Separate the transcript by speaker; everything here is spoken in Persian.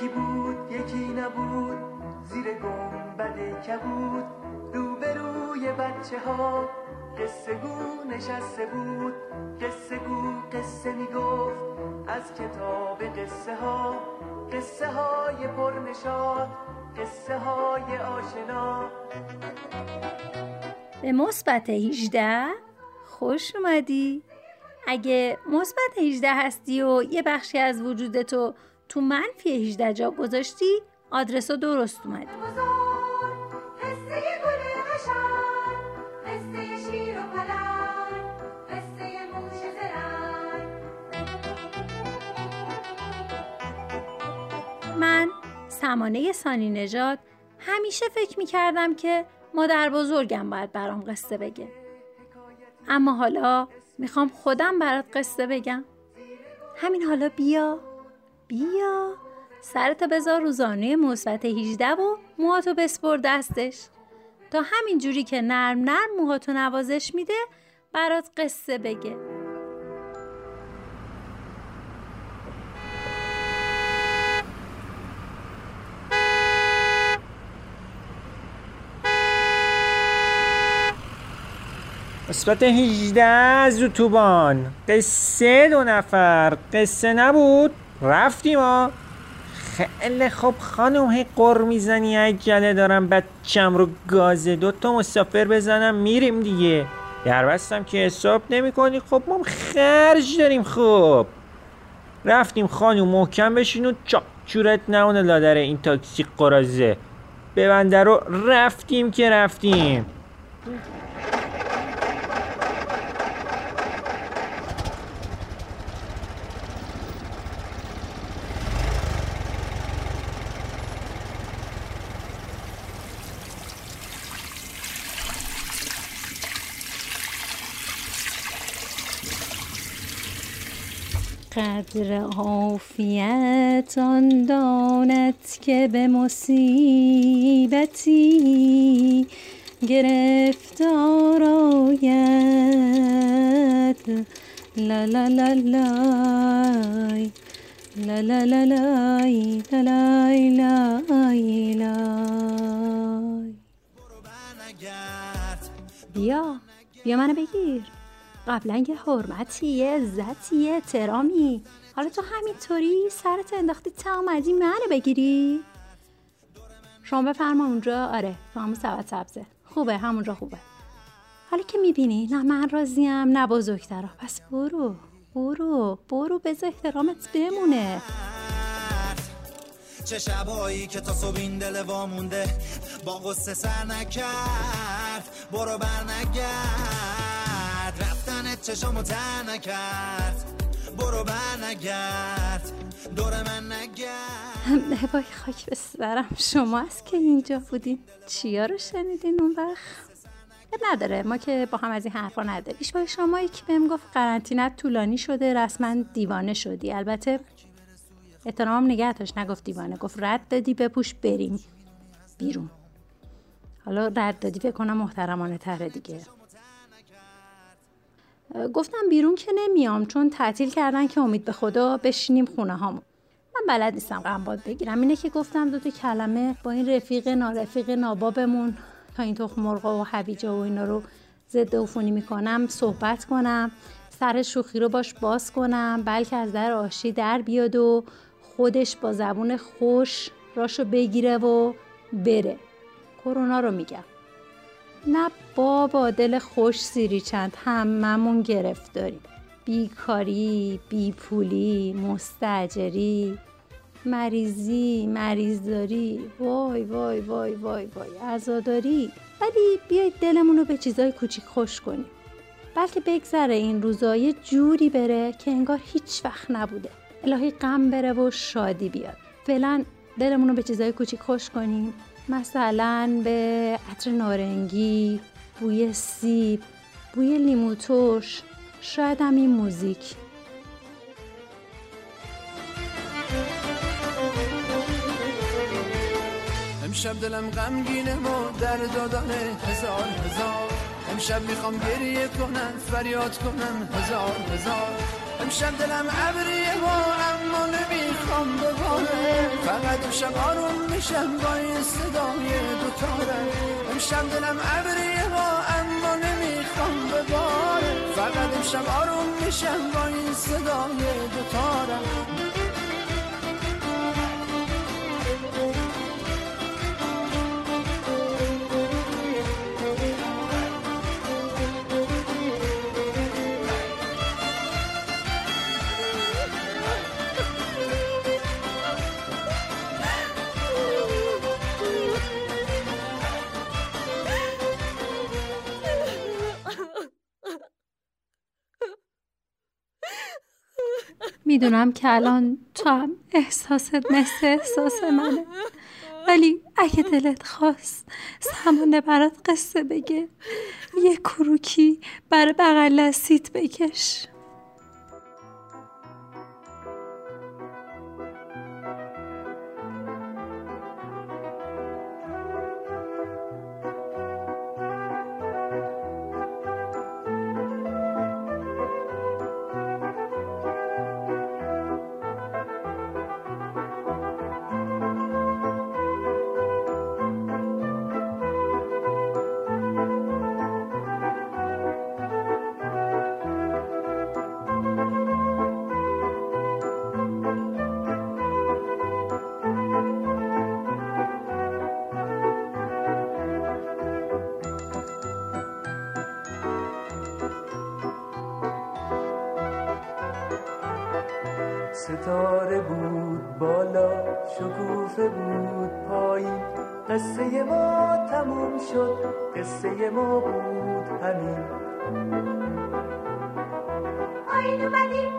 Speaker 1: یکی بود یکی نبود زیر گنبد کبود. روبروی بچه ها قصه گو نشسته بود. قصه گو قصه می‌گفت. از کتاب قصه ها قصه های پرنشاد قصه های آشنا.
Speaker 2: به مثبت 18 خوش اومدی. اگه مثبت 18 هستی و یه بخشی از وجودتو تو منفی 18 جا گذاشتی آدرس درست اومدی من سمانه سانی نژاد همیشه فکر می کردم که مادر بزرگم باید برام قصه بگه. اما حالا می‌خوام خودم برات قصه بگم. همین حالا بیا. بیا. سرتو بذار روزانه مثبت 18 و موهاتو بسپر دستش. تا همین جوری که نرم نرم موهاتو نوازش میده برات قصه بگه.
Speaker 3: مثبت 18 زوتوبان قصه دو نفر. قصه نبود؟ رفتیم ها. خیلی خوب خانم هی قر می‌زنی عجله دارم بچم رو گازه دوتا مسافر بزنم میریم دیگه. در بستم که حساب نمی کنی. خب ما خرج داریم خب. رفتیم خانم محکم بشین و چورت نونه لادر این تاکسی قرازه. ببنده رو رفتیم که رفتیم.
Speaker 2: قدر عافیت آن داند که به مصیبتی گرفتار آید. لا لا لا لای لا لا لا لای لا لای لای لای بیا. بیا منو بگیر. قبلا یه حرمتی یه عزتی یه احترامی. حالا تو همینطوری سرت انداختی تا اومدی منو بگیری؟ شما بفرما اونجا. آره تو همون سبت سبزه. خوبه همونجا خوبه. حالا که می‌بینی نه من راضیم نه بزرگترا. پس برو برو برو بذار احترامت بمونه.
Speaker 4: چه شبایی که تا صبح این دل وامونده. با غصه سر نکرد برو بر نگرد چشامو تر نکرد. برو بر نگرد. دور من نگرد.
Speaker 2: وای خاک به سرم. شما است که اینجا بودین؟ چیا رو شنیدین اون وقت؟ اب نداره. ما که با هم از این حرفا نداریم. اشباه شمایی که بهم گفت قرنطینت طولانی شده رسما دیوانه شدی. البته احترام نگه داشت. نگفت دیوانه. گفت رد دادی بپوش بریم بیرون. حالا رد دادی فکر کنم محترمانه تره دیگه. گفتم بیرون که نمیام چون تعطیل کردن که امید به خدا بشینیم خونه هامون. من بلد نیستم قنباد بگیرم. اینه که گفتم دو تا کلمه با این رفیق نارفیق نابابمون تا این تخم مرغا و حویجه و اینا رو ضد عفونی می‌کنم صحبت کنم سر شوخی رو باش باز کنم بلکه از در آشی در بیاد و خودش با زبون خوش راشو بگیره و بره. کرونا رو میگم. نه بابا دل خوش سیری چند هممون گرفتاریم. بیکاری بیپولی مستجری مریضی مریضداری. وای وای وای وای وای عزاداری. ولی بیایید دلمون رو به چیزای کوچیک خوش کنیم. بلکه بگذره این روزا یه جوری بره که انگار هیچ وقت نبوده. الهی غم بره و شادی بیاد. فعلا دلمون رو به چیزای کوچیک خوش کنیم. مثلا به عطر نارنگی بوی سیب بوی لیمو ترش شاید هم این موزیک.
Speaker 5: امشب دلم غمگینه و در دادانه هزار هزار. امشب می‌خوام گریه کنم فریاد کنم هزار هزار. امشب دلم عبریه و اما نمی‌خوام بباره فقط امشب آروم میشم با این صدای دوتاره امشب دلم عبریه ها اما نمی‌خوام بباره. فقط امشب آروم میشم با این صدای دوتاره
Speaker 2: می‌دونم که الان تو هم احساست مثل احساس منه. ولی اگه دلت خواست سمانه برات قصه بگه یه کروکی بر بغل سیت بکش.
Speaker 1: ستاره بود بالا شکوفه بود پایین قصه ما تموم شد قصه ما بود همین.
Speaker 6: پایین اومدیم.